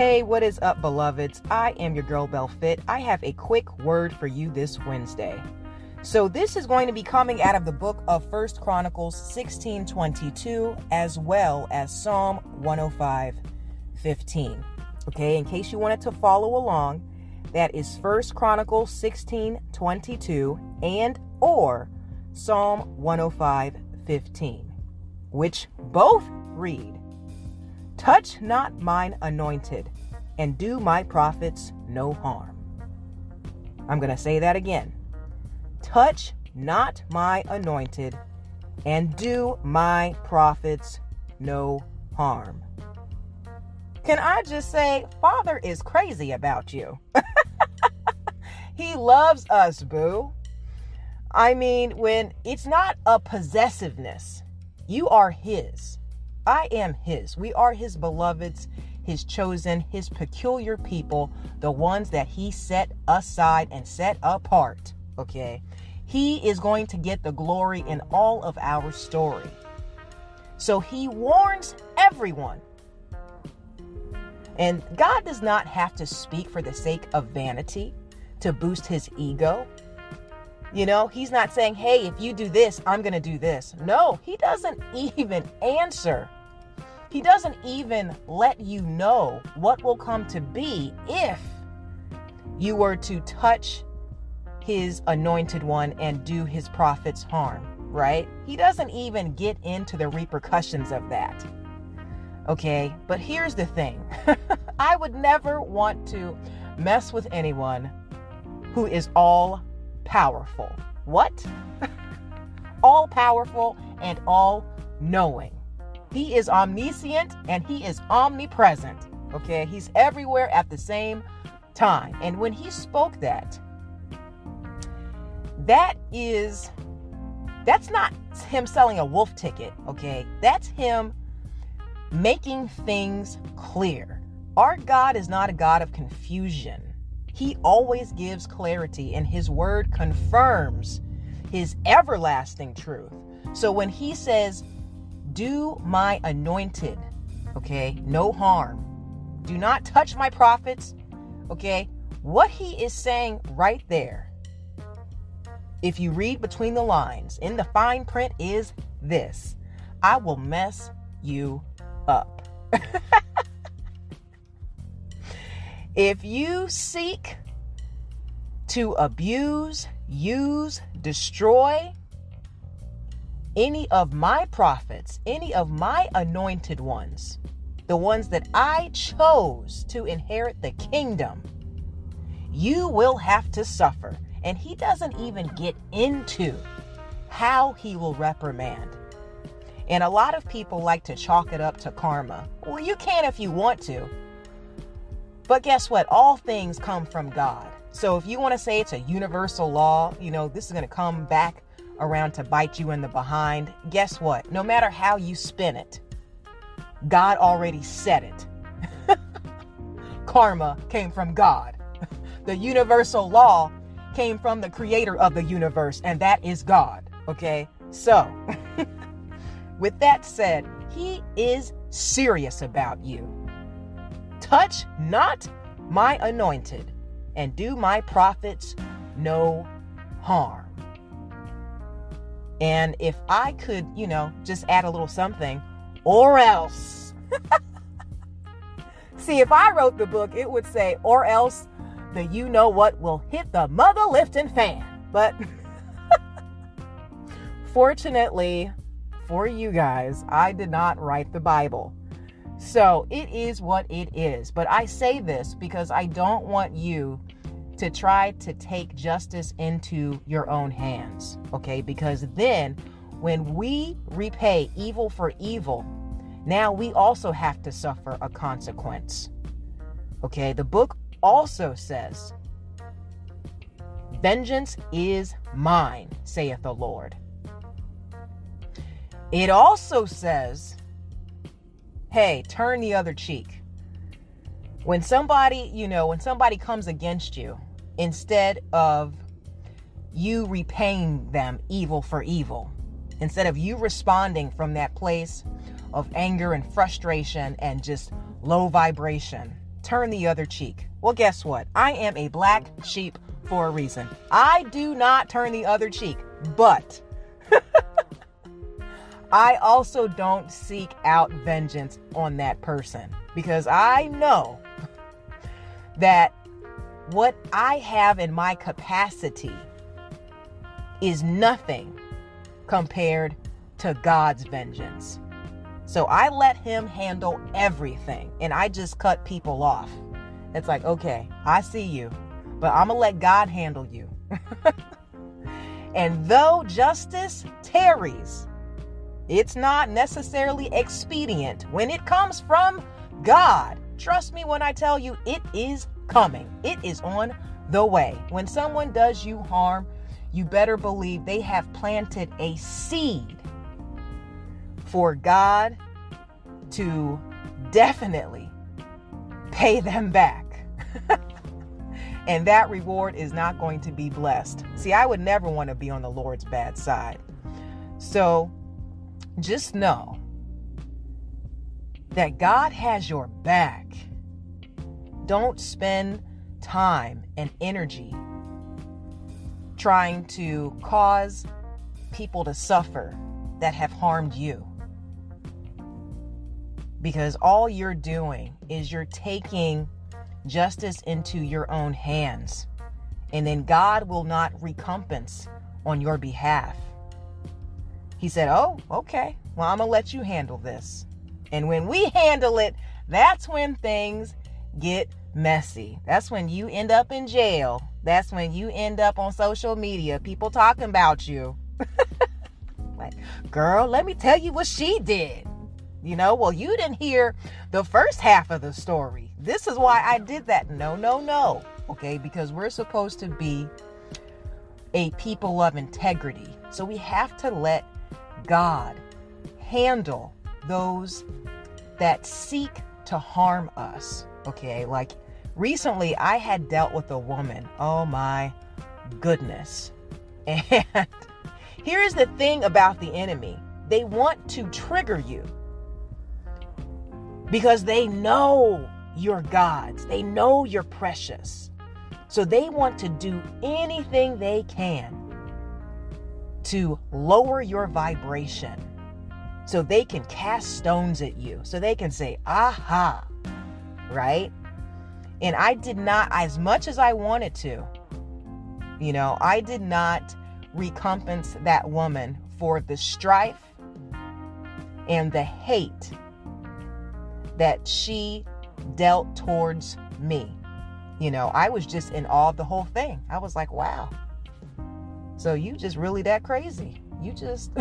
Hey, what is up, beloveds? I am your girl Bell Fit. I have a quick word for you this Wednesday. So this is going to be coming out of the book of First Chronicles 1622 as well as Psalm 105 15. Okay, in case you wanted to follow along, that is First Chronicles 1622 and or Psalm 105 15, which both read Touch not mine anointed, and do my prophets no harm. I'm going to say that again. Touch not my anointed, and do my prophets no harm. Can I just say, Father is crazy about you? he loves us, boo. I mean, when it's not a possessiveness, you are His. I am His. We are His beloveds, His chosen, His peculiar people, the ones that He set aside and set apart. Okay? He is going to get the glory in all of our story. So He warns everyone. And God does not have to speak for the sake of vanity to boost His ego. You know, he's not saying, hey, if you do this, I'm going to do this. No, he doesn't even answer. He doesn't even let you know what will come to be if you were to touch his anointed one and do his prophets harm, right? He doesn't even get into the repercussions of that. Okay, but here's the thing I would never want to mess with anyone who is all powerful. What? all powerful and all knowing. He is omniscient and he is omnipresent. Okay, he's everywhere at the same time. And when he spoke that, that is that's not him selling a wolf ticket, okay? That's him making things clear. Our God is not a God of confusion. He always gives clarity, and His word confirms His everlasting truth. So when He says, Do my anointed, okay, no harm, do not touch my prophets, okay, what He is saying right there, if you read between the lines in the fine print, is this I will mess you up. If you seek to abuse, use, destroy any of my prophets, any of my anointed ones, the ones that I chose to inherit the kingdom, you will have to suffer. And he doesn't even get into how he will reprimand. And a lot of people like to chalk it up to karma. Well, you can if you want to. But guess what? All things come from God. So if you want to say it's a universal law, you know, this is going to come back around to bite you in the behind. Guess what? No matter how you spin it, God already said it. Karma came from God. The universal law came from the creator of the universe, and that is God. Okay? So, with that said, He is serious about you. Touch not my anointed, and do my prophets no harm. And if I could, you know, just add a little something, or else. See, if I wrote the book, it would say, or else the you know what will hit the mother lifting fan. But fortunately for you guys, I did not write the Bible. So it is what it is. But I say this because I don't want you to try to take justice into your own hands. Okay? Because then when we repay evil for evil, now we also have to suffer a consequence. Okay? The book also says, Vengeance is mine, saith the Lord. It also says, hey, turn the other cheek. When somebody, you know, when somebody comes against you, instead of you repaying them evil for evil, instead of you responding from that place of anger and frustration and just low vibration, turn the other cheek. Well, guess what? I am a black sheep for a reason. I do not turn the other cheek, but I also don't seek out vengeance on that person because I know that what I have in my capacity is nothing compared to God's vengeance. So I let him handle everything and I just cut people off. It's like, okay, I see you, but I'm going to let God handle you. and though justice tarries, it's not necessarily expedient when it comes from God. Trust me when I tell you, it is coming, it is on the way. When someone does you harm, you better believe they have planted a seed for God to definitely pay them back. and that reward is not going to be blessed. See, I would never want to be on the Lord's bad side. So just know that God has your back. Don't spend time and energy trying to cause people to suffer that have harmed you. Because all you're doing is you're taking justice into your own hands. And then God will not recompense on your behalf. He said, Oh, okay. Well, I'm going to let you handle this. And when we handle it, that's when things get messy. That's when you end up in jail. That's when you end up on social media, people talking about you. like, girl, let me tell you what she did. You know, well, you didn't hear the first half of the story. This is why I did that. No, no, no. Okay, because we're supposed to be a people of integrity. So we have to let God handle those that seek to harm us. Okay, like recently I had dealt with a woman. Oh my goodness. And here's the thing about the enemy they want to trigger you because they know you're God's, they know you're precious. So they want to do anything they can to lower your vibration so they can cast stones at you, so they can say, aha, right? And I did not, as much as I wanted to, you know, I did not recompense that woman for the strife and the hate that she dealt towards me. You know, I was just in awe of the whole thing. I was like, wow. So you just really that crazy. You just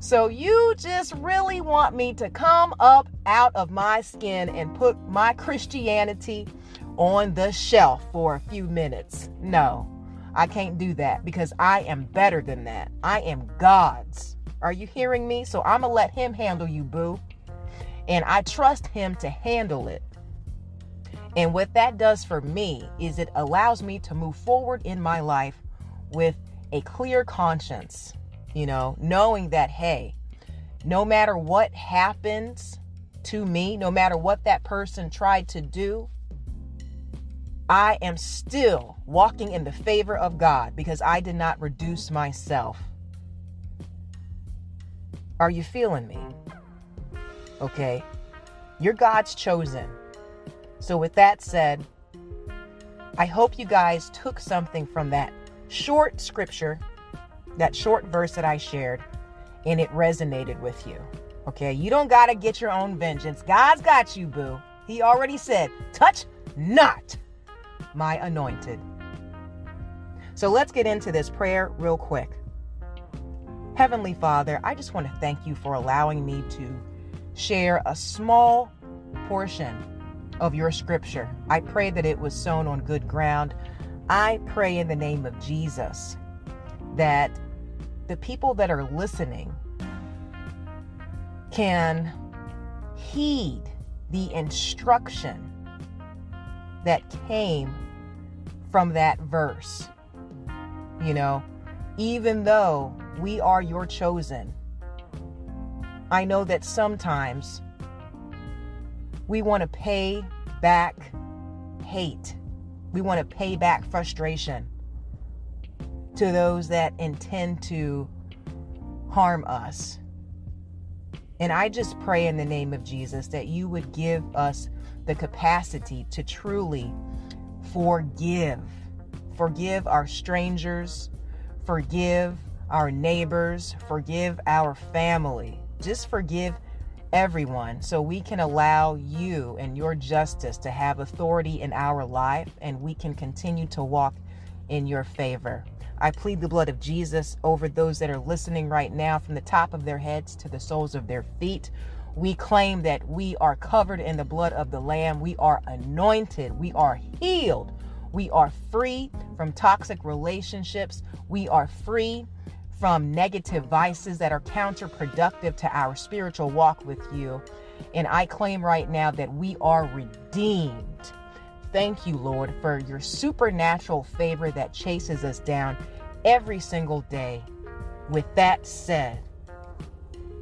So you just really want me to come up out of my skin and put my Christianity on the shelf for a few minutes. No, I can't do that because I am better than that. I am God's. Are you hearing me? So I'm going to let Him handle you, boo. And I trust Him to handle it. And what that does for me is it allows me to move forward in my life with a clear conscience you know, knowing that, hey, no matter what happens to me, no matter what that person tried to do, I am still walking in the favor of God because I did not reduce myself. Are you feeling me? Okay. You're God's chosen. So, with that said, I hope you guys took something from that short scripture that short verse that I shared, and it resonated with you. Okay, you don't got to get your own vengeance. God's got you, boo. He already said, touch not my anointed. So let's get into this prayer real quick. Heavenly Father, I just want to thank you for allowing me to share a small portion of your scripture. I pray that it was sown on good ground. I pray in the name of Jesus that the people that are listening can heed the instruction that came from that verse. You know, even though we are your chosen, I know that sometimes We want to pay back hate. We want to pay back frustration to those that intend to harm us. And I just pray in the name of Jesus that you would give us the capacity to truly forgive. Forgive our strangers, forgive our neighbors, forgive our family. Just forgive everyone so we can allow you and your justice to have authority in our life and we can continue to walk in your favor. I plead the blood of Jesus over those that are listening right now from the top of their heads to the soles of their feet. We claim that we are covered in the blood of the Lamb. We are anointed. We are healed. We are free from toxic relationships. We are free from negative vices that are counterproductive to our spiritual walk with you. And I claim right now that we are redeemed. Thank you, Lord, for your supernatural favor that chases us down every single day. With that said,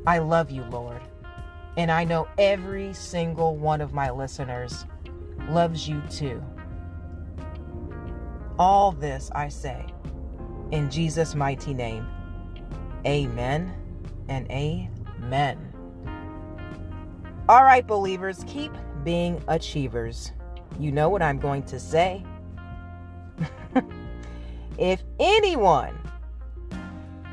I love you, Lord. And I know every single one of my listeners loves you too. All this I say in Jesus' mighty name. Amen and amen. All right, believers, keep being achievers. You know what I'm going to say. if anyone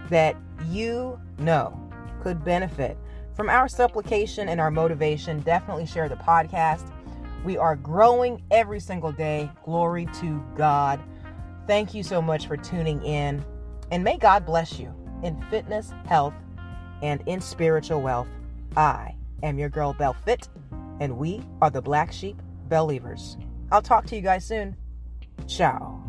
that you know could benefit from our supplication and our motivation, definitely share the podcast. We are growing every single day. Glory to God. Thank you so much for tuning in, and may God bless you in fitness, health, and in spiritual wealth. I am your girl, Bell Fit, and we are the Black Sheep Believers. I'll talk to you guys soon. Ciao.